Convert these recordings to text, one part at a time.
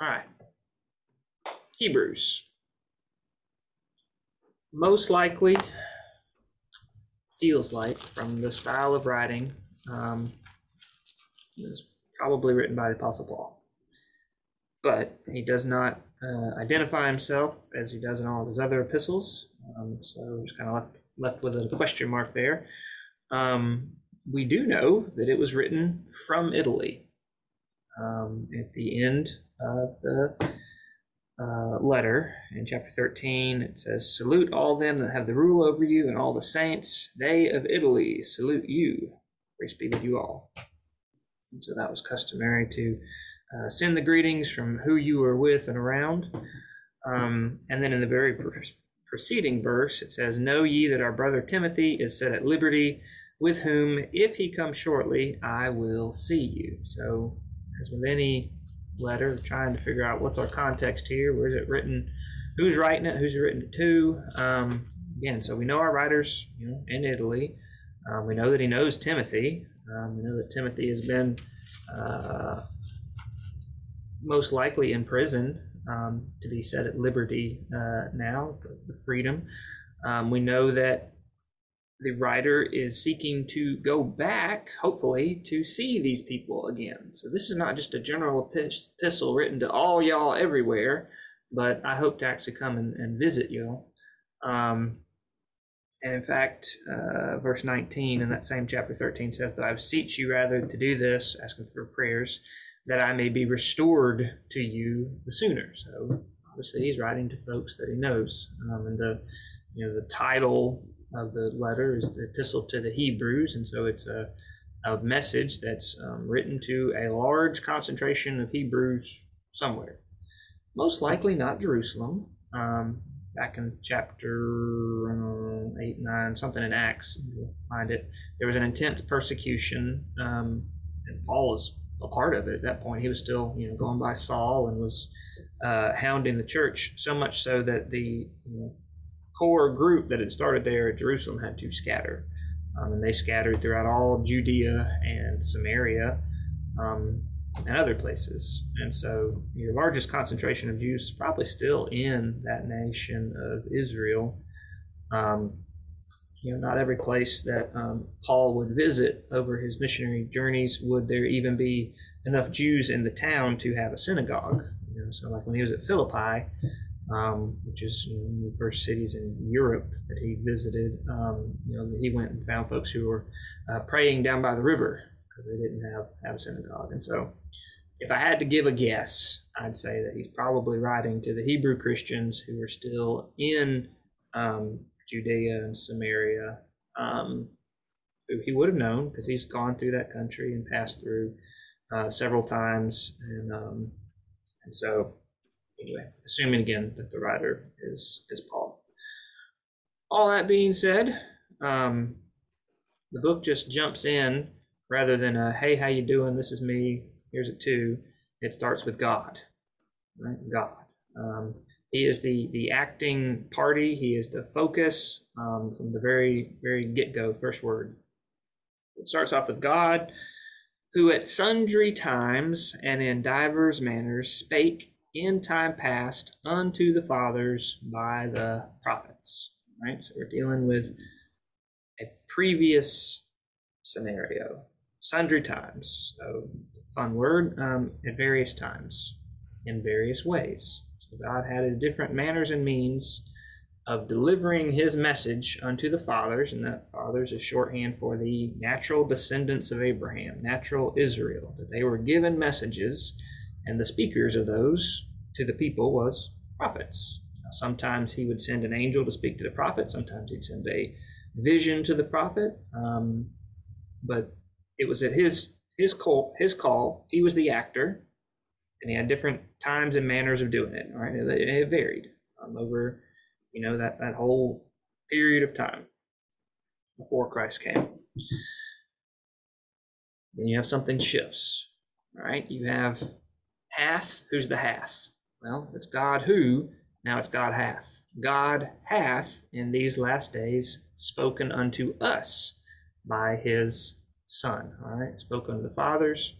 All right. Hebrews. Most likely, feels like from the style of writing, um, is probably written by the Apostle Paul. But he does not uh, identify himself as he does in all of his other epistles. Um, so just kind of left left with a question mark there. Um, we do know that it was written from Italy. Um, at the end of the uh, letter in chapter 13, it says, Salute all them that have the rule over you and all the saints. They of Italy salute you. Grace be with you all. And so that was customary to uh, send the greetings from who you were with and around. Um, and then in the very preceding verse, it says, Know ye that our brother Timothy is set at liberty, with whom, if he come shortly, I will see you. So, as with any letter, trying to figure out what's our context here, where is it written, who's writing it, who's written it to. Um, again, so we know our writers you know, in Italy. Um, we know that he knows Timothy. Um, we know that Timothy has been uh, most likely in prison um, to be set at liberty uh, now, the, freedom. Um, we know that the writer is seeking to go back, hopefully, to see these people again. So this is not just a general epistle written to all y'all everywhere, but I hope to actually come and, and visit y'all. Um, and in fact, uh, verse 19 in that same chapter 13 says, But I beseech you rather to do this, asking for prayers, that I may be restored to you the sooner. So obviously, he's writing to folks that he knows. Um, and the you know the title of the letter is the Epistle to the Hebrews, and so it's a a message that's um, written to a large concentration of Hebrews somewhere. Most likely not Jerusalem. Um, back in chapter uh, 8, 9, something in Acts, you'll find it. There was an intense persecution, um, and Paul is a part of it at that point. He was still, you know, going by Saul and was uh, hounding the church so much so that the you know, core group that had started there at Jerusalem had to scatter. Um, and they scattered throughout all Judea and Samaria um, and other places. And so your largest concentration of Jews is probably still in that nation of Israel. Um, you know, not every place that um, Paul would visit over his missionary journeys would there even be enough Jews in the town to have a synagogue. You know, so like when he was at Philippi, um, which is you know, the first cities in Europe that he visited, um, you know, he went and found folks who were uh, praying down by the river because they didn't have, have a synagogue. And so, if I had to give a guess, I'd say that he's probably writing to the Hebrew Christians who are still in um, Judea and Samaria, um, who he would have known because he's gone through that country and passed through uh, several times, and um, and so anyway, assuming again that the writer is is Paul. All that being said, um, the book just jumps in rather than a "Hey, how you doing? This is me. Here's it too." It starts with God, right? God. Um, he is the the acting party. He is the focus um, from the very very get go. First word. It starts off with God, who at sundry times and in divers manners spake in time past unto the fathers by the prophets. Right. So we're dealing with a previous scenario, sundry times. So fun word. Um, at various times, in various ways. So, God had his different manners and means of delivering his message unto the fathers, and that fathers is shorthand for the natural descendants of Abraham, natural Israel, that they were given messages, and the speakers of those to the people was prophets. Sometimes he would send an angel to speak to the prophet, sometimes he'd send a vision to the prophet, um, but it was at his his call, his call. He was the actor, and he had different times and manners of doing it. Right, it, it varied um, over, you know, that that whole period of time before Christ came. Then you have something shifts. Right, you have hath. Who's the hath? Well, it's God who. Now it's God hath. God hath in these last days spoken unto us by His Son. All right, spoken to the fathers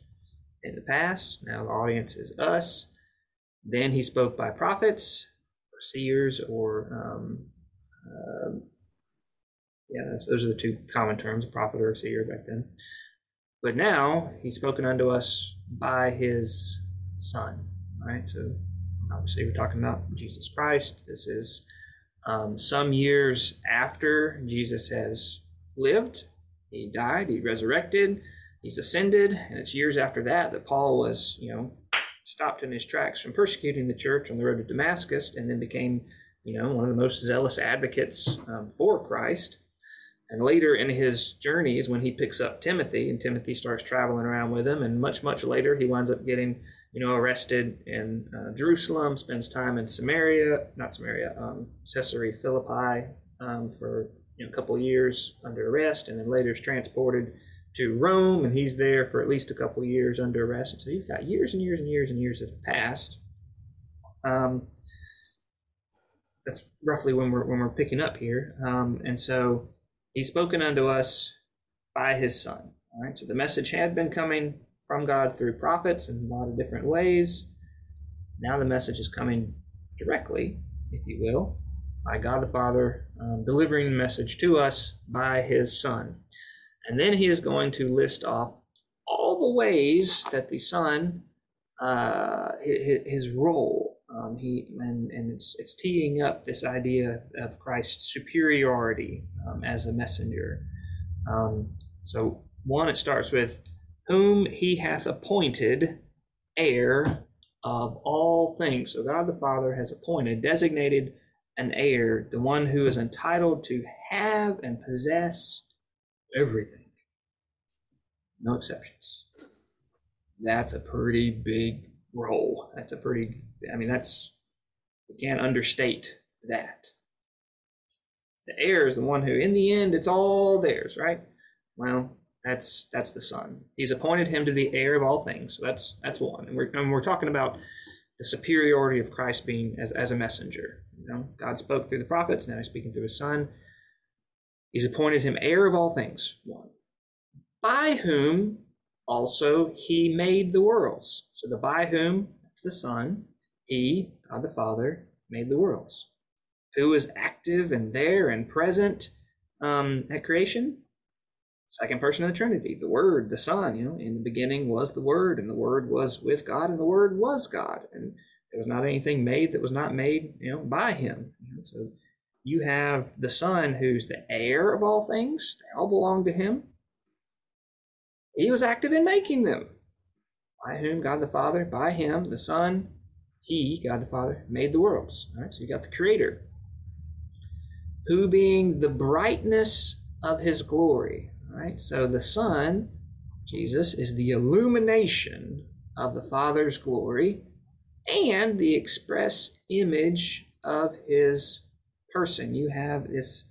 in the past. Now the audience is us. Then he spoke by prophets, or seers, or um, uh, yeah, those are the two common terms, a prophet or a seer back then. But now he's spoken unto us by his Son. Right? So obviously we're talking about Jesus Christ. This is um, some years after Jesus has lived. He died, he resurrected, he's ascended, and it's years after that that Paul was, you know, stopped in his tracks from persecuting the church on the road to Damascus and then became, you know, one of the most zealous advocates um, for Christ. And later in his journeys, when he picks up Timothy, and Timothy starts traveling around with him, and much, much later, he winds up getting, you know, arrested in uh, Jerusalem, spends time in Samaria, not Samaria, um, Caesarea Philippi um, for you know, a couple years under arrest, and then later is transported to Rome, and he's there for at least a couple years under arrest. And so you've got years and years and years and years that have passed. Um, that's roughly when we're when we're picking up here, um, and so He's spoken unto us by his Son. All right, so the message had been coming from God through prophets in a lot of different ways. Now the message is coming directly, if you will, by God the Father, um, delivering the message to us by his Son. And then he is going to list off all the ways that the Son, uh, his, role, um, he and, and it's it's teeing up this idea of Christ's superiority um, as a messenger. Um, so one, it starts with whom he hath appointed heir of all things. So God the Father has appointed, designated an heir, the one who is entitled to have and possess everything. No exceptions. That's a pretty big role. That's a pretty I mean, that's, we can't understate that. The heir is the one who, in the end, it's all theirs, right? Well, that's that's the son. He's appointed him to the heir of all things. So that's that's one. And we're and we're talking about the superiority of Christ being as, as a messenger. You know, God spoke through the prophets, now he's speaking through his son. He's appointed him heir of all things. One. By whom also he made the worlds. So the by whom, the Son, he, God the Father, made the worlds. Who was active and there and present um, at creation? Second person of the Trinity, the Word, the Son. You know, in the beginning was the Word, and the Word was with God, and the Word was God, and there was not anything made that was not made, you know, by Him. Know, so you have the Son, who's the heir of all things; they all belong to Him. He was active in making them. By whom God the Father, by Him the Son, he, God the Father, made the worlds. All right, so you got the Creator, who being the brightness of His glory. Right, so the Son, Jesus, is the illumination of the Father's glory and the express image of His person. You have this.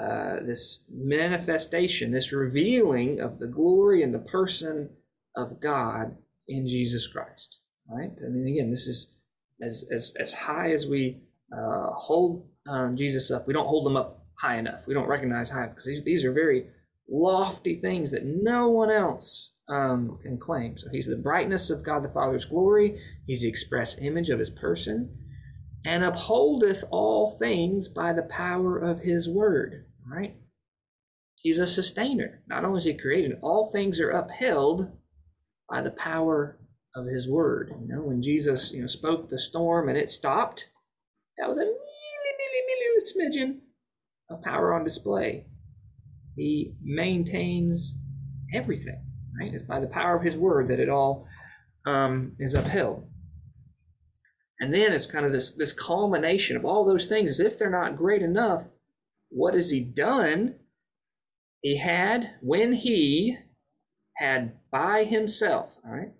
Uh, this manifestation, this revealing of the glory and the person of God in Jesus Christ. Right? And then again, this is as as as high as we uh, hold um, Jesus up, we don't hold him up high enough. We don't recognize high because these these are very lofty things that no one else um, can claim. So he's the brightness of God the Father's glory. He's the express image of his person, and upholdeth all things by the power of his word. Right? He's a sustainer. Not only is he created, all things are upheld by the power of his word. You know, when Jesus, you know, spoke the storm and it stopped, that was a milli, milli, milli smidgen of power on display. He maintains everything, right? It's by the power of his word that it all um, is upheld. And then it's kind of this this culmination of all those things. As if they're not great enough, what has he done? He had when he had by himself, all right,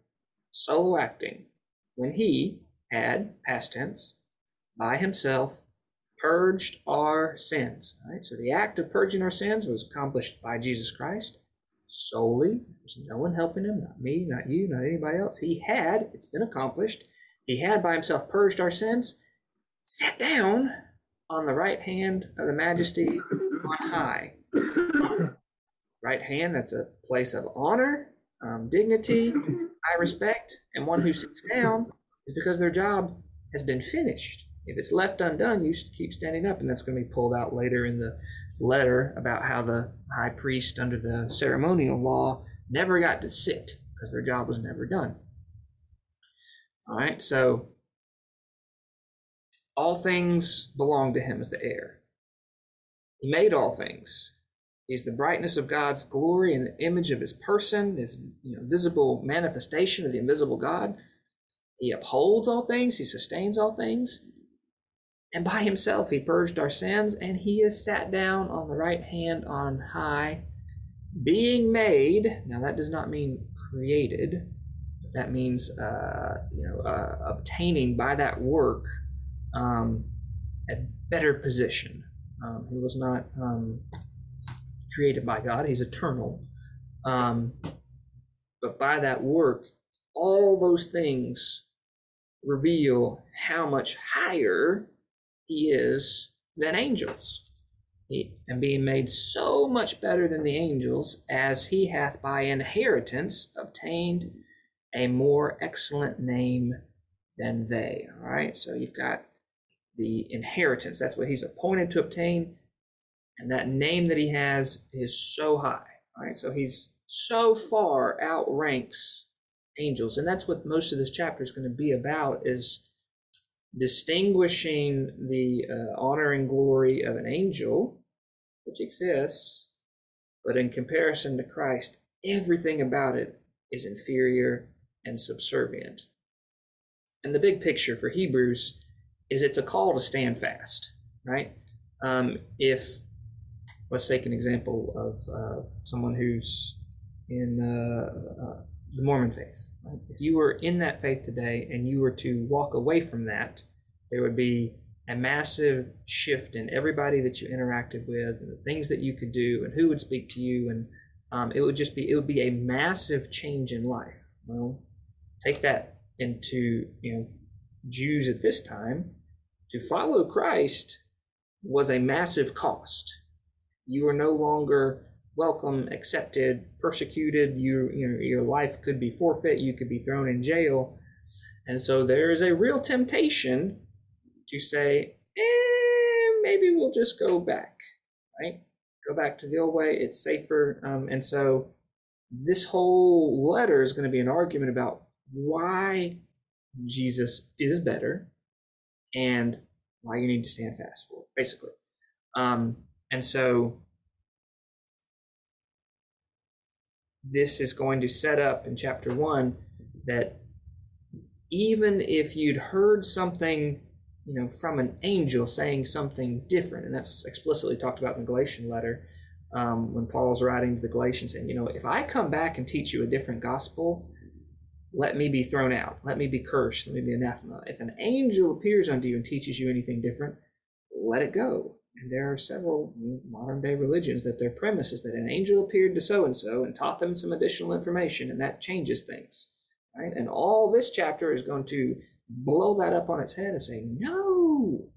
solo acting when he had, past tense, by himself purged our sins. Right? So the act of purging our sins was accomplished by Jesus Christ solely. There's no one helping him, not me, not you, not anybody else. He had, it's been accomplished. He had by himself purged our sins, sat down on the right hand of the majesty on high. right hand, that's a place of honor, um, dignity, high respect, and one who sits down is because their job has been finished. If it's left undone, you keep standing up, and that's going to be pulled out later in the letter about how the high priest under the ceremonial law never got to sit because their job was never done. All right, so all things belong to him as the heir. He made all things. He's the brightness of God's glory and the image of his person, his you know, visible manifestation of the invisible God. He upholds all things, he sustains all things. And by himself he purged our sins, and he is sat down on the right hand on high, being made. Now, that does not mean created, that means, uh, you know, uh, obtaining by that work um, a better position. Um, he was not um, created by God, he's eternal. Um, but by that work, all those things reveal how much higher he is than angels, he, and being made so much better than the angels, as he hath by inheritance obtained a more excellent name than they. All right, so you've got the inheritance. That's what he's appointed to obtain. And that name that he has is so high. All right, so he's so far outranks angels. And that's what most of this chapter is going to be about is distinguishing the uh, honor and glory of an angel, which exists, but in comparison to Christ, everything about it is inferior and subservient. And the big picture for Hebrews is it's a call to stand fast, right? Um, if let's take an example of uh, someone who's in uh, uh, the Mormon faith. If you were in that faith today and you were to walk away from that, there would be a massive shift in everybody that you interacted with and the things that you could do and who would speak to you. And um, it would just be it would be a massive change in life. Well take that into you know jews at this time. To follow christ was a massive cost. You were no longer welcome accepted persecuted you, you know, your life could be forfeit you could be thrown in jail and so there is a real temptation to say, eh, maybe we'll just go back, right? Go back to the old way. It's safer. Um, and so this whole letter is going to be an argument about why Jesus is better and why you need to stand fast for it, basically. Um, and so this is going to set up in chapter one that even if you'd heard something you know, from an angel saying something different. And that's explicitly talked about in the Galatian letter um, when Paul's writing to the Galatians saying, you know, if I come back and teach you a different gospel, let me be thrown out. Let me be cursed. Let me be anathema. If an angel appears unto you and teaches you anything different, let it go. And there are several modern day religions that their premise is that an angel appeared to so and so and taught them some additional information, and that changes things. Right? And all this chapter is going to blow that up on its head and say, no,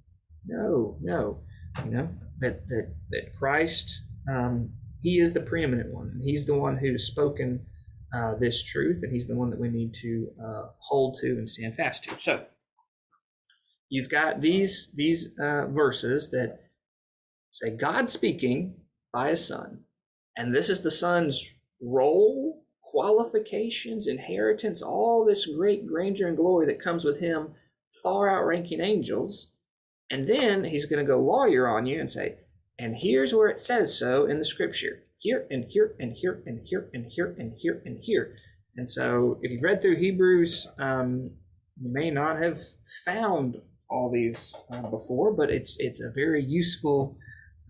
no, no. You know, that that that Christ, um, He is the preeminent one, and He's the one who's spoken uh, this truth, and He's the one that we need to uh, hold to and stand fast to. So you've got these these uh, verses that say God speaking by His Son, and this is the Son's role qualifications, inheritance, all this great grandeur and glory that comes with him, far outranking angels. And then he's going to go lawyer on you and say, and here's where it says so in the scripture here and here and here and here and here and here and here. And so if you've read through Hebrews, um, you may not have found all these uh, before, but it's it's a very useful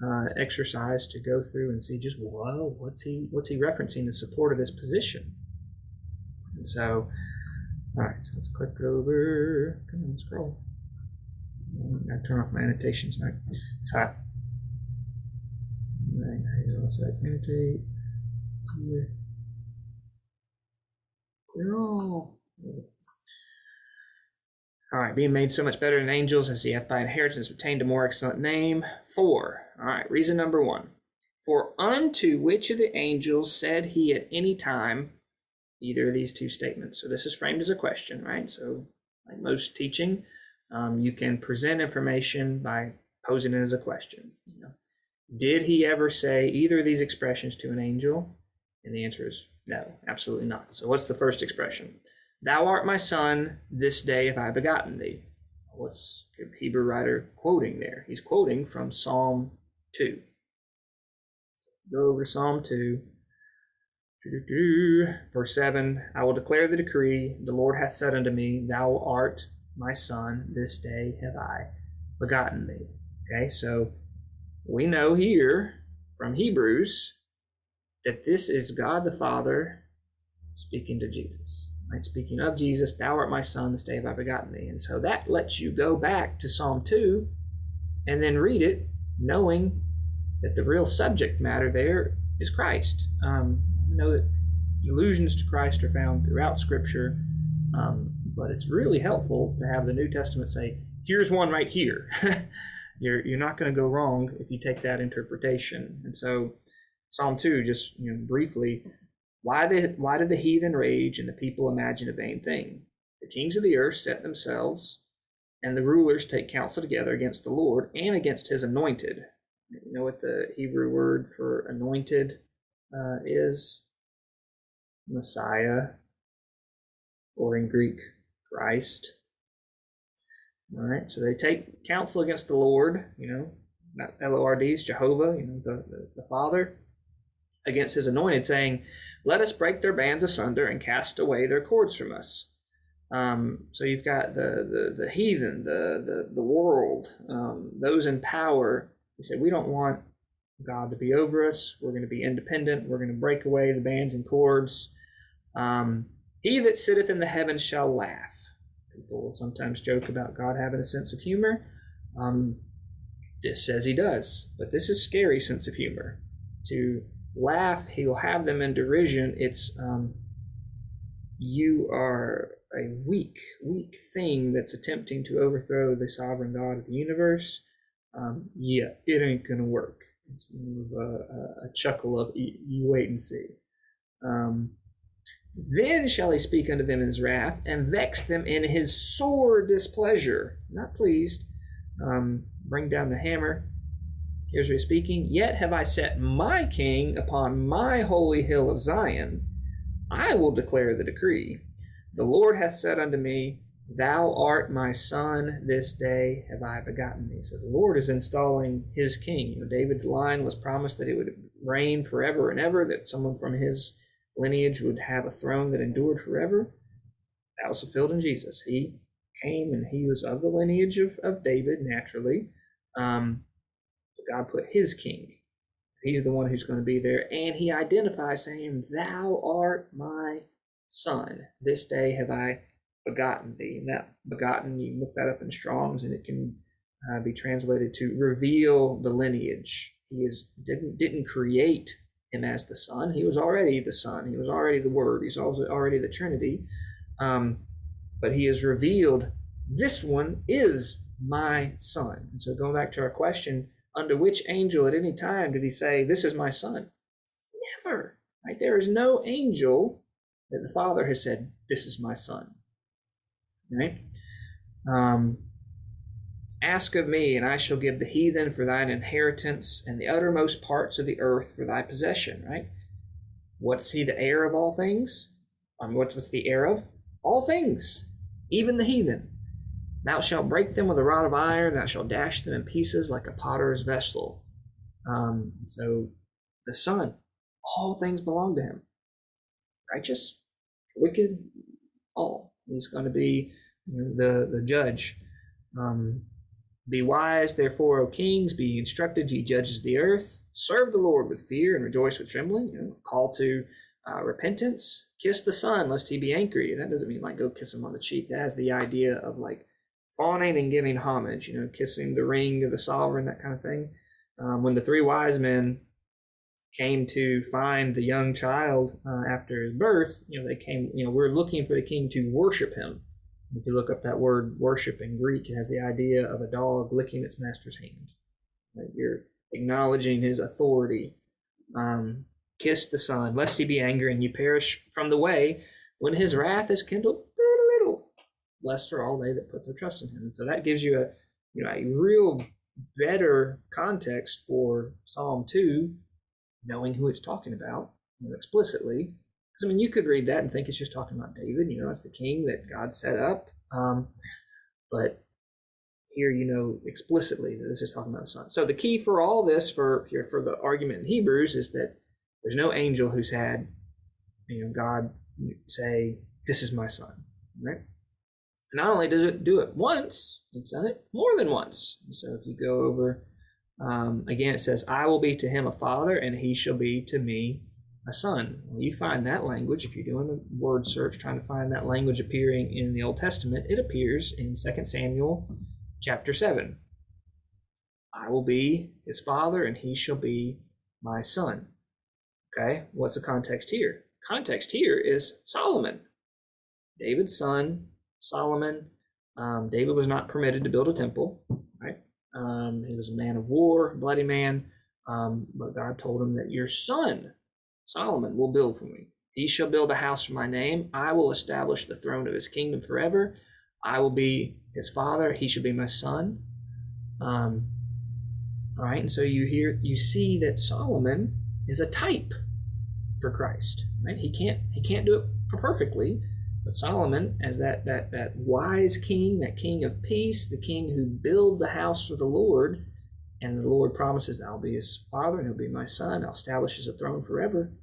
uh, exercise to go through and see just whoa, what's he what's he referencing in support of this position. And so, all right, so let's click over. Come on, scroll. I turn off my annotations. Right, also annotate. Clear all. All right, being made so much better than angels as he hath by inheritance obtained a more excellent name. Four. All right, reason number one. For unto which of the angels said he at any time either of these two statements? So this is framed as a question, right? So, like most teaching, Um, you can present information by posing it as a question. You know, did he ever say either of these expressions to an angel? And the answer is no, absolutely not. So, what's the first expression? Thou art my son, this day have I begotten thee. What's the Hebrew writer quoting there? He's quoting from Psalm 2. Go over to Psalm 2. Verse 7 I will declare the decree, the Lord hath said unto me, Thou art my son, this day have I begotten thee. Okay, so we know here from Hebrews that this is God the Father speaking to Jesus. Right? Speaking of Jesus, thou art my son, this day have I begotten thee. And so that lets you go back to Psalm 2 and then read it knowing that the real subject matter there is Christ. Um, I know that allusions to Christ are found throughout Scripture, um, but it's really helpful to have the New Testament say, here's one right here. you're, you're not going to go wrong if you take that interpretation. And so Psalm 2, just you know, briefly, why, the, why did the heathen rage and the people imagine a vain thing? The kings of the earth set themselves, and the rulers take counsel together against the Lord and against his anointed. You know what the Hebrew word for anointed uh, is? Messiah, or in Greek, Christ. All right, so they take counsel against the Lord, you know, not L O R D, Jehovah, you know, the, the, the Father, against his anointed, saying, Let us break their bands asunder and cast away their cords from us. Um, so you've got the, the, the heathen, the, the, the world, um, those in power. He said, We don't want God to be over us. We're going to be independent. We're going to break away the bands and cords. Um, he that sitteth in the heavens shall laugh. People sometimes joke about God having a sense of humor. Um, this says he does, but this is scary sense of humor. To laugh, he'll have them in derision. It's um, you are a weak, weak thing that's attempting to overthrow the sovereign God of the universe. Um, yeah, it ain't gonna work. It's more of a, a, a chuckle of you, you, wait and see. Um, then shall he speak unto them in his wrath, and vex them in his sore displeasure. Not pleased. Um, bring down the hammer. Here's where he's speaking. Yet have I set my king upon my holy hill of Zion. I will declare the decree. The Lord hath said unto me, Thou art my son, this day have I begotten thee. So the Lord is installing his king. You know, David's line was promised that it would reign forever and ever, that someone from his lineage would have a throne that endured forever. That was fulfilled in Jesus. He came and he was of the lineage of, of David naturally. Um, God put his king. He's the one who's going to be there. And he identifies saying, Thou art my son. This day have I begotten thee. And that begotten, you look that up in Strong's and it can uh, be translated to reveal the lineage. He is didn't didn't create him as the Son. He was already the Son. He was already the Word. He's also already the Trinity. Um, but he has revealed this one is my Son. And so going back to our question, under which angel at any time did he say, This is my Son? Never. Right? There is no angel that the Father has said, This is my Son. Right? Um, Ask of me, and I shall give the heathen for thine inheritance, and the uttermost parts of the earth for thy possession. Right? What's he the heir of all things? Um, what's, what's the heir of? All things, even the heathen. Thou shalt break them with a rod of iron, thou shalt dash them in pieces like a potter's vessel. Um, so the Son, all things belong to him. Righteous, wicked, all. He's going to be you know, the, the judge. Um, be wise, therefore, O kings, be instructed, ye judges of the earth. Serve the Lord with fear and rejoice with trembling. You know, call to uh, repentance. Kiss the Son, lest he be angry. That doesn't mean like go kiss him on the cheek. That has the idea of like fawning and giving homage. You know, kissing the ring of the sovereign, that kind of thing. Um, when the three wise men came to find the young child uh, after his birth, you know, they came. You know, we're looking for the king to worship him. If you look up that word worship in Greek, it has the idea of a dog licking its master's hand. Right? You're acknowledging his authority. Um, kiss the Son, lest he be angry and you perish from the way when his wrath is kindled. Are all they that put their trust in him. And so that gives you a you know a real better context for Psalm two, knowing who it's talking about you know, explicitly. Because I mean, you could read that and think it's just talking about David. You know, it's the king that God set up. Um, but here, you know, explicitly that this is talking about the son. So the key for all this, for for the argument in Hebrews, is that there's no angel who's had, you know, God say, "This is my son," right? Not only does it do it once, it's done it more than once. so if you go over um, again, it says, "I will be to him a father, and he shall be to me a son." You find that language, if you're doing a word search trying to find that language appearing in the Old Testament, it appears in 2 Samuel chapter 7. I will be his father, and he shall be my son. Okay, what's the context here? Context here is Solomon, David's son, Solomon. Um, David was not permitted to build a temple, right? Um, he was a man of war, bloody man. Um, but God told him that your son, Solomon, will build for me. He shall build a house for my name. I will establish the throne of his kingdom forever. I will be his father. He shall be my son. Um, all right, and so you hear, you see that Solomon is a type for Christ. Right? He can't, he can't do it perfectly, but Solomon, as that, that, that wise king, that king of peace, the king who builds a house for the Lord, and the Lord promises I'll be his father and he'll be my son, I'll establish his throne forever.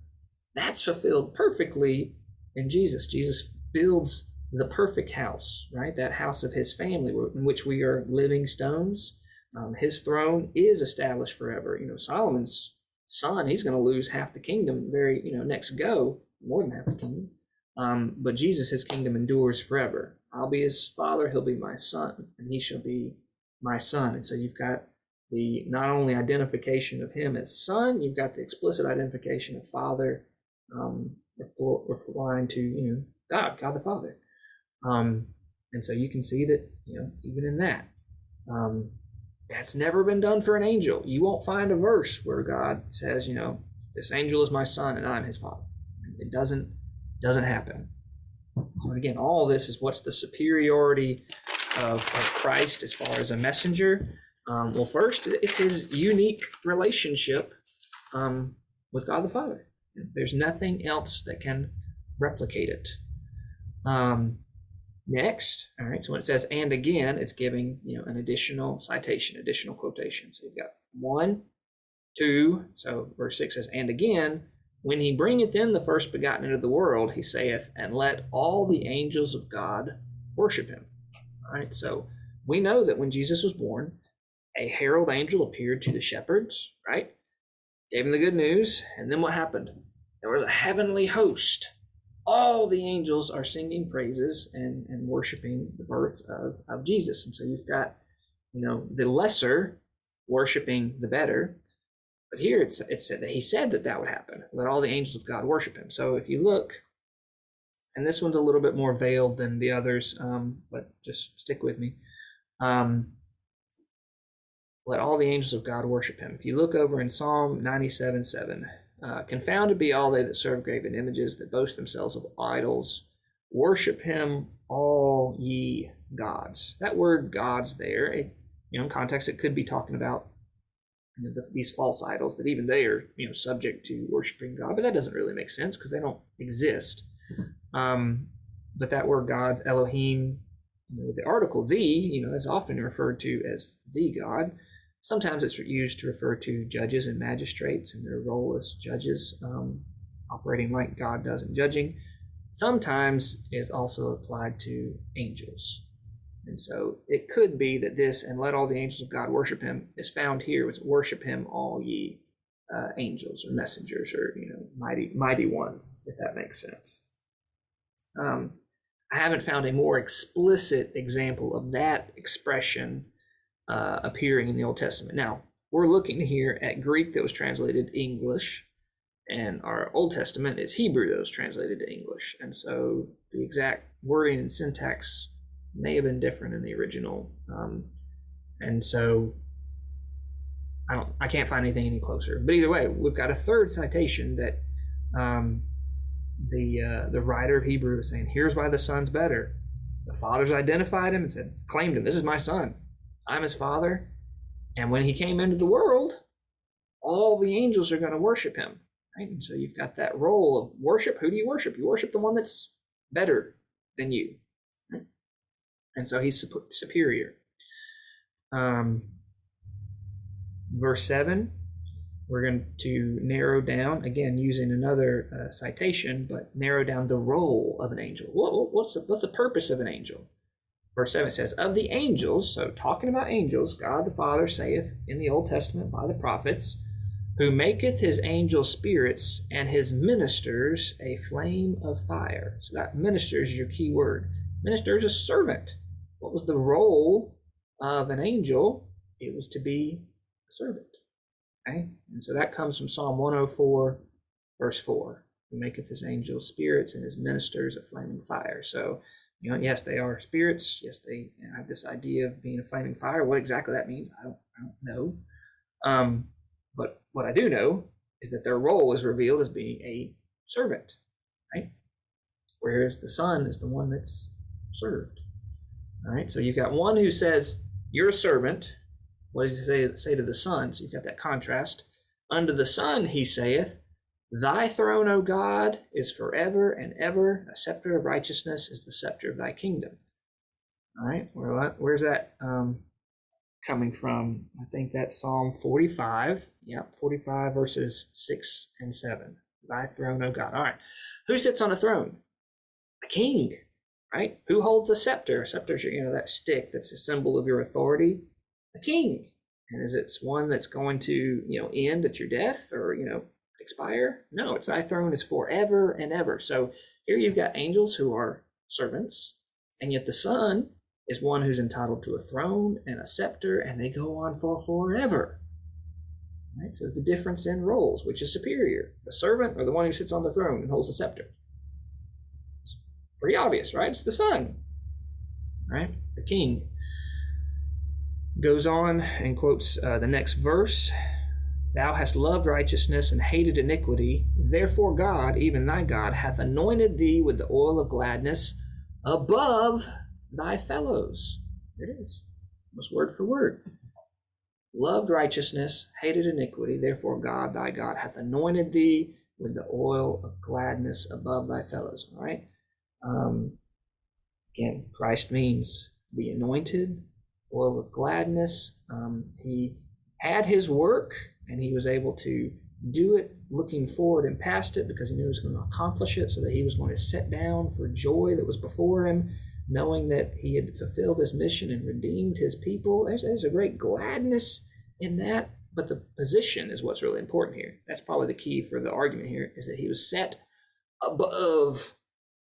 That's fulfilled perfectly in Jesus. Jesus builds the perfect house, right? That house of his family in which we are living stones. Um, his throne is established forever. You know, Solomon's son, he's going to lose half the kingdom very, you know, next go, more than half the kingdom. Um, but Jesus, his kingdom endures forever. I'll be his father, he'll be my son, and he shall be my son. And so you've got the not only identification of him as son, you've got the explicit identification of father, um, replying to you know God, God the Father. Um, and so you can see that you know even in that, um, that's never been done for an angel. You won't find a verse where God says, you know, this angel is my son and I'm his father. It doesn't doesn't happen. So again, all this is what's the superiority of, of Christ as far as a messenger. Um, well, first, it's his unique relationship um, with God the Father. There's nothing else that can replicate it. Um, next, all right. So when it says "and again," it's giving you know an additional citation, additional quotation. So you've got one, two. So verse six says "and again." When he bringeth in the first begotten into the world, he saith, and let all the angels of God worship him. All right, so we know that when Jesus was born, a herald angel appeared to the shepherds, right? Gave them the good news, and then what happened? There was a heavenly host. All the angels are singing praises and, and worshiping the birth of, of Jesus. And so you've got, you know, the lesser worshiping the better, but here it's, it said that he said that that would happen. Let all the angels of God worship him. So if you look, and this one's a little bit more veiled than the others, um, but just stick with me. Um, let all the angels of God worship him. If you look over in Psalm 97 7, uh, confounded be all they that serve graven images, that boast themselves of idols. Worship him, all ye gods. That word gods there, it, you know, in context, it could be talking about you know, the, these false idols that even they are you know subject to worshiping God, but that doesn't really make sense because they don't exist. Um, but that word God's Elohim, you know, the article the, you know, is often referred to as the God. Sometimes it's used to refer to judges and magistrates and their role as judges, um, operating like God does in judging. Sometimes it's also applied to angels. And so it could be that this, and let all the angels of God worship him, is found here. It's worship him, all ye uh, angels or messengers or, you know, mighty, mighty ones, if that makes sense. Um, I haven't found a more explicit example of that expression uh, appearing in the Old Testament. Now, we're looking here at Greek that was translated English, and our Old Testament is Hebrew that was translated to English. And so the exact wording and syntax may have been different in the original. Um, and so I don't, I can't find anything any closer. But either way, we've got a third citation that um, the uh, the writer of Hebrew is saying, "Here's why the son's better. the father's identified him and said, claimed him, this is my son. I'm his father. And when he came into the world, all the angels are going to worship him. Right? And so you've got that role of worship. Who do you worship? You worship the one that's better than you. And so he's superior. Um, verse 7 we're going to narrow down again using another uh, citation but narrow down the role of an angel. What, what's the, what's the purpose of an angel? Verse 7 says of the angels so talking about angels god the father saith in the old testament by the prophets who maketh his angel spirits and his ministers a flame of fire so that ministers is your key word. Minister is a servant what was the role of an angel it was to be a servant Okay? And so that comes from Psalm 104, verse 4. Who maketh his angels spirits and his ministers a flaming fire. So, you know, yes, they are spirits. Yes, they have this idea of being a flaming fire. What exactly that means, I don't, I don't know. Um, but what I do know is that their role is revealed as being a servant, right? Whereas the son is the one that's served. All right, so you've got one who says, You're a servant, what does he say, say to the Son? So you've got that contrast. Unto the Son he saith, Thy throne, O God, is forever and ever. A scepter of righteousness is the scepter of thy kingdom. All right, where, where's that um, coming from? I think that's Psalm 45. Yep, 45 verses 6 and 7. Thy throne, O God. All right, who sits on a throne? A king, right? Who holds a scepter? A scepter is, you know, that stick that's a symbol of your authority a king. And is it one that's going to, you know, end at your death or, you know, expire? No, it's thy throne is forever and ever. So here you've got angels who are servants, and yet the Son is one who's entitled to a throne and a scepter, and they go on for forever. Right? So the difference in roles, which is superior, the servant or the one who sits on the throne and holds the scepter? Pretty obvious, right? It's the Son, right? The king goes on and quotes uh, the next verse Thou hast loved righteousness and hated iniquity. Therefore, God, even thy God, hath anointed thee with the oil of gladness above thy fellows. There it is. Almost word for word. Loved righteousness, hated iniquity. Therefore, God, thy God, hath anointed thee with the oil of gladness above thy fellows. All right. Um, again, Christ means the anointed, oil of gladness. Um, he had his work and he was able to do it looking forward and past it because he knew he was going to accomplish it so that he was going to set down for joy that was before him knowing that he had fulfilled his mission and redeemed his people there's, there's a great gladness in that but the position is what's really important here that's probably the key for the argument here is that he was set above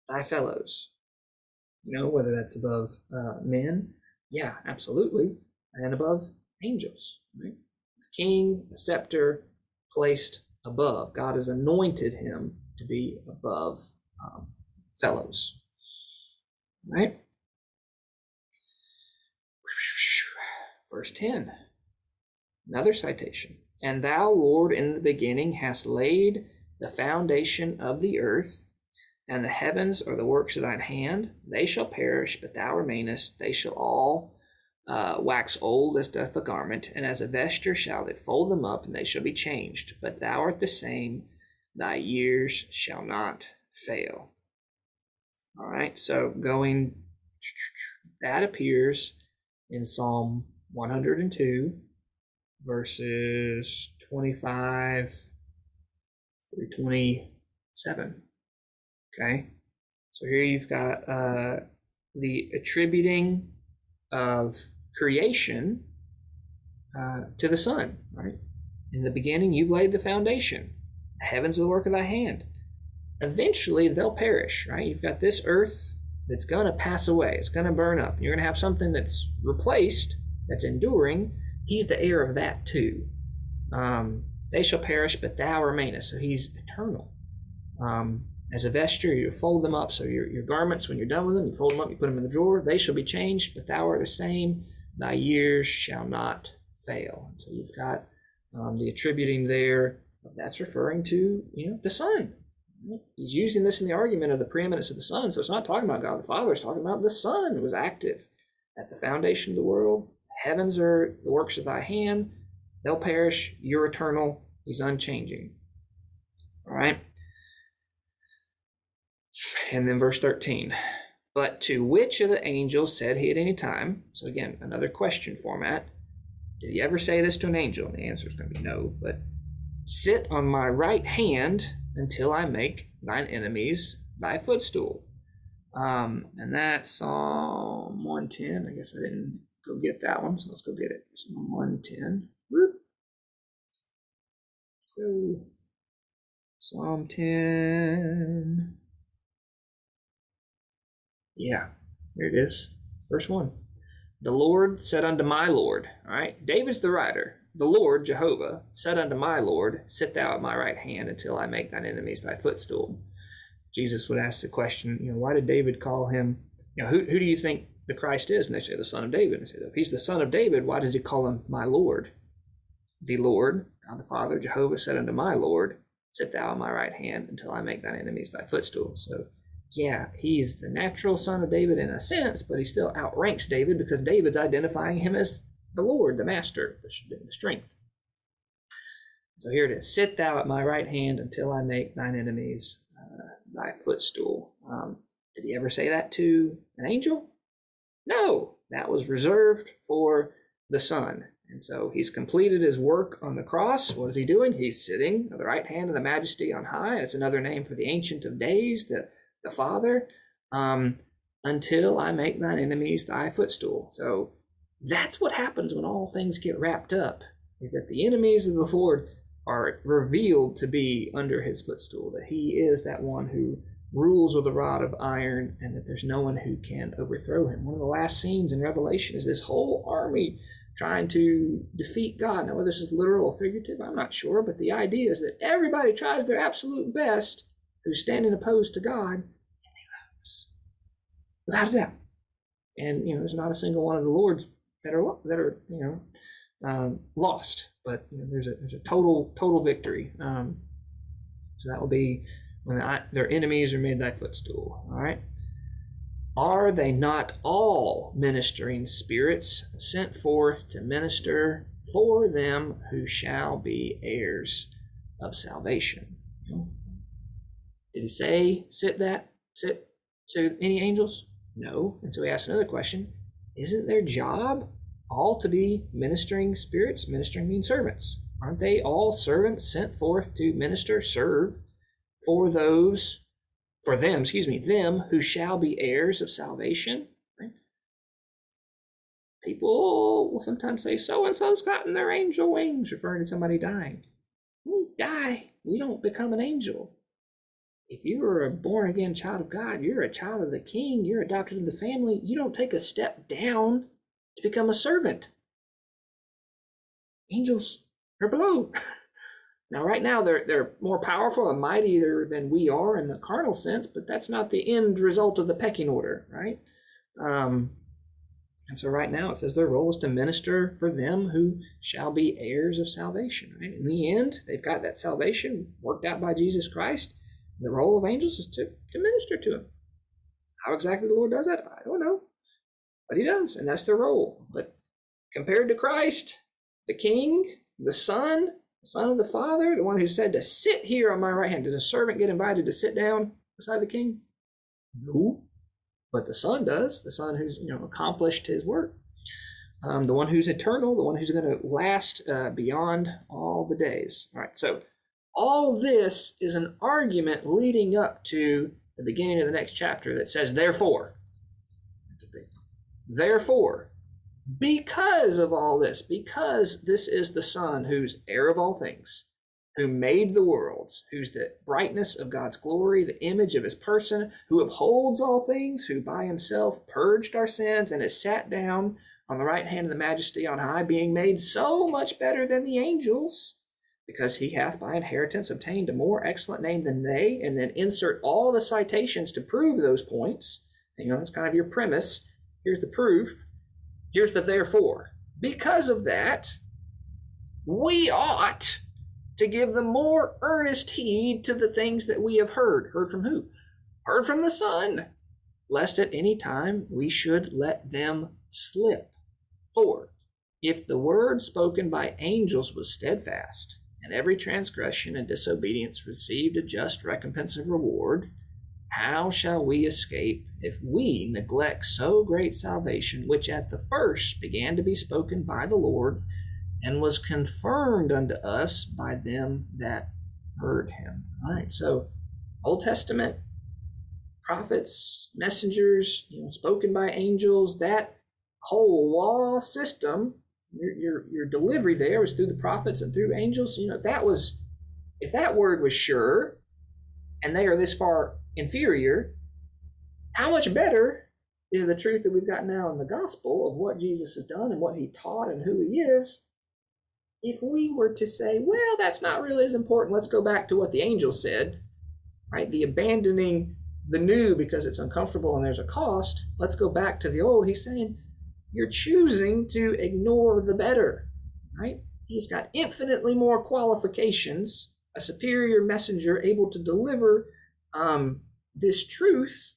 thy fellows you know whether that's above uh, men yeah, absolutely. And above angels, right? A king, a scepter placed above. God has anointed him to be above um, fellows, right? Verse 10, another citation. And thou, Lord, in the beginning hast laid the foundation of the earth, and the heavens are the works of thine hand. They shall perish, but thou remainest. They shall all uh, wax old as doth a garment, and as a vesture shall it fold them up, and they shall be changed. But thou art the same, thy years shall not fail. All right, so going, that appears in Psalm 102, verses 25 through 27. Okay, so here you've got uh, the attributing of creation uh, to the Son, right? In the beginning, you've laid the foundation. Heavens are the work of thy hand. Eventually, they'll perish, right? You've got this earth that's going to pass away. It's going to burn up. You're going to have something that's replaced, that's enduring. He's the heir of that too. Um, they shall perish, but thou remainest. So he's eternal. Um, as a vesture, you fold them up. So your, your garments, when you're done with them, you fold them up, you put them in the drawer. They shall be changed, but thou art the same. Thy years shall not fail. And so you've got um, the attributing there. That's referring to you know the Son. He's using this in the argument of the preeminence of the Son. So it's not talking about God the Father, it's talking about the Son was active at the foundation of the world. Heavens are the works of thy hand. They'll perish. You're eternal. He's unchanging. All right. And then verse 13. But to which of the angels said he at any time? So again, another question format. Did he ever say this to an angel? And the answer is going to be no. But sit on my right hand until I make thine enemies thy footstool. Um, and that's Psalm 110. I guess I didn't go get that one, so let's go get it. Psalm 110. Whoop. Psalm 10. Yeah, here it is. Verse 1. The Lord said unto my Lord, all right, David's the writer. The Lord, Jehovah, said unto my Lord, Sit thou at my right hand until I make thine enemies thy footstool. Jesus would ask the question, you know, why did David call him, you know, who, who do you think the Christ is? And they say, the son of David. And they say, if he's the son of David, why does he call him my Lord? The Lord, God the Father, Jehovah said unto my Lord, Sit thou at my right hand until I make thine enemies thy footstool. So, yeah, he's the natural son of David in a sense, but he still outranks David because David's identifying him as the Lord, the master, the, strength. So here it is Sit thou at my right hand until I make thine enemies uh, thy footstool. Um, did he ever say that to an angel? No, that was reserved for the Son. And so he's completed his work on the cross. What is he doing? He's sitting at the right hand of the majesty on high. That's another name for the Ancient of Days, the, the Father, um, until I make thine enemies thy footstool. So that's what happens when all things get wrapped up, is that the enemies of the Lord are revealed to be under his footstool, that he is that one who rules with a rod of iron and that there's no one who can overthrow him. One of the last scenes in Revelation is this whole army trying to defeat God. Now, whether this is literal or figurative, I'm not sure, but the idea is that everybody tries their absolute best who's standing opposed to God, lose. Without a doubt. And, you know, there's not a single one of the Lord's that are, that are you know, um, lost, but you know, there's a there's a total total victory. Um, so that will be when I, their enemies are made thy footstool. All right. Are they not all ministering spirits sent forth to minister for them who shall be heirs of salvation? Did he say sit that sit to any angels? No. And so he asked another question: Isn't their job all to be ministering spirits. Ministering means servants. Aren't they all servants sent forth to minister, serve for those, for them, excuse me, them who shall be heirs of salvation? People will sometimes say, so and so's gotten their angel wings, referring to somebody dying. We die, we don't become an angel. If you are a born again child of God, you're a child of the king, you're adopted in the family, you don't take a step down to become a servant. Angels are below. now, right now, they're they're more powerful and mightier than we are in the carnal sense, but that's not the end result of the pecking order, right? Um, and so, right now, it says their role is to minister for them who shall be heirs of salvation. Right? In the end, they've got that salvation worked out by Jesus Christ. The role of angels is to, to minister to him. How exactly the Lord does that, I don't know. But he does, and that's their role. But compared to Christ, the King, the Son, the Son of the Father, the one who said to sit here on my right hand, does a servant get invited to sit down beside the King? No. But the Son does, the Son who's you know accomplished his work. Um, the one who's eternal, the one who's going to last uh, beyond all the days. All right, so all this is an argument leading up to the beginning of the next chapter that says, therefore. Therefore, because of all this, because this is the Son who's heir of all things, who made the worlds, who's the brightness of God's glory, the image of his person, who upholds all things, who by himself purged our sins and has sat down on the right hand of the majesty on high, being made so much better than the angels, because he hath by inheritance obtained a more excellent name than they, and then insert all the citations to prove those points. You know, that's kind of your premise. Here's the proof. Here's the therefore. Because of that, we ought to give the more earnest heed to the things that we have heard. Heard from who? Heard from the Son, lest at any time we should let them slip. For if the word spoken by angels was steadfast, and every transgression and disobedience received a just recompense of reward, how shall we escape if we neglect so great salvation, which at the first began to be spoken by the Lord, and was confirmed unto us by them that heard him? All right, so Old Testament prophets, messengers, you know, spoken by angels, that whole law system, your, your, your delivery there was through the prophets and through angels. You know, if that was, if that word was sure, and they are this far inferior, how much better is the truth that we've got now in the gospel of what Jesus has done and what he taught and who he is? If we were to say, well, that's not really as important, let's go back to what the angel said, right? The abandoning the new because it's uncomfortable and there's a cost. Let's go back to the old. He's saying, you're choosing to ignore the better, right? He's got infinitely more qualifications, a superior messenger able to deliver um, this truth.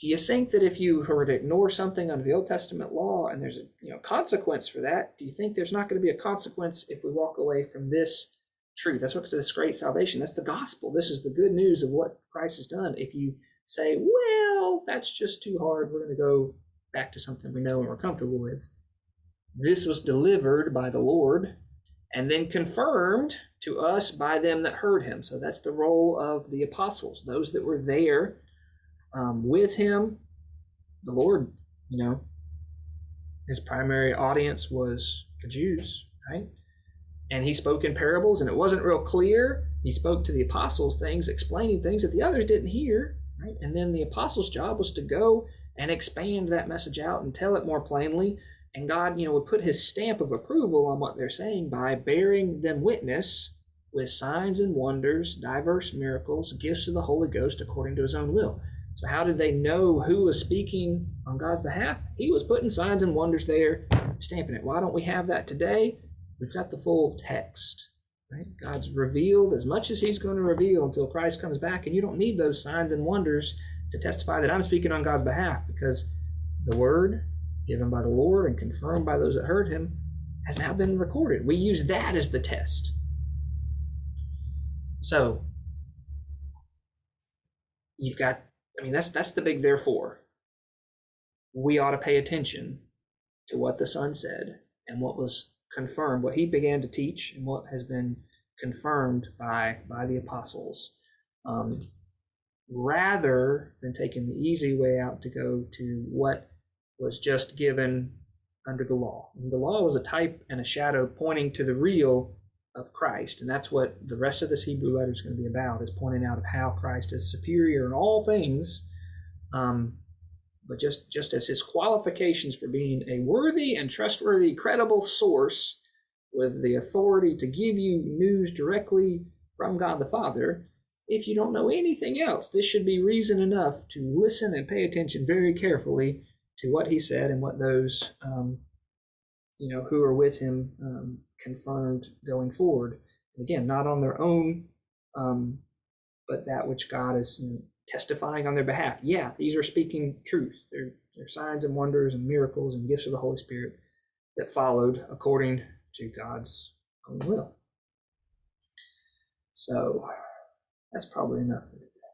Do you think that if you were to ignore something under the Old Testament law and there's a you know consequence for that, do you think there's not going to be a consequence if we walk away from this truth? That's what's this great salvation. That's the gospel. This is the good news of what Christ has done. If you say, well, that's just too hard, we're going to go back to something we know and we're comfortable with. This was delivered by the Lord and then confirmed to us by them that heard him. So that's the role of the apostles, those that were there um, with him. The Lord, you know, his primary audience was the Jews, right? And he spoke in parables, and it wasn't real clear. He spoke to the apostles things, explaining things that the others didn't hear, right? And then the apostles' job was to go and expand that message out and tell it more plainly and God, you know, would put his stamp of approval on what they're saying by bearing them witness with signs and wonders, diverse miracles, gifts of the Holy Ghost according to his own will. So, how did they know who was speaking on God's behalf? He was putting signs and wonders there, stamping it. Why don't we have that today? We've got the full text, right? God's revealed as much as He's going to reveal until Christ comes back, and you don't need those signs and wonders to testify that I'm speaking on God's behalf because the Word given by the Lord and confirmed by those that heard him, has now been recorded. We use that as the test. So you've got I mean that's that's the big therefore. We ought to pay attention to what the Son said and what was confirmed, what he began to teach and what has been confirmed by by the apostles. Um, rather than taking the easy way out to go to what was just given under the law. And the law was a type and a shadow pointing to the real of Christ. And that's what the rest of this Hebrew letter is going to be about, is pointing out of how Christ is superior in all things. Um, but just, just as his qualifications for being a worthy and trustworthy, credible source with the authority to give you news directly from God the Father, if you don't know anything else, this should be reason enough to listen and pay attention very carefully to what he said and what those um, you know who are with him um, confirmed going forward. again, not on their own, um, but that which God is you know, testifying on their behalf. Yeah, these are speaking truth. They're, they're signs and wonders and miracles and gifts of the Holy Spirit that followed according to God's own will. So that's probably enough for today.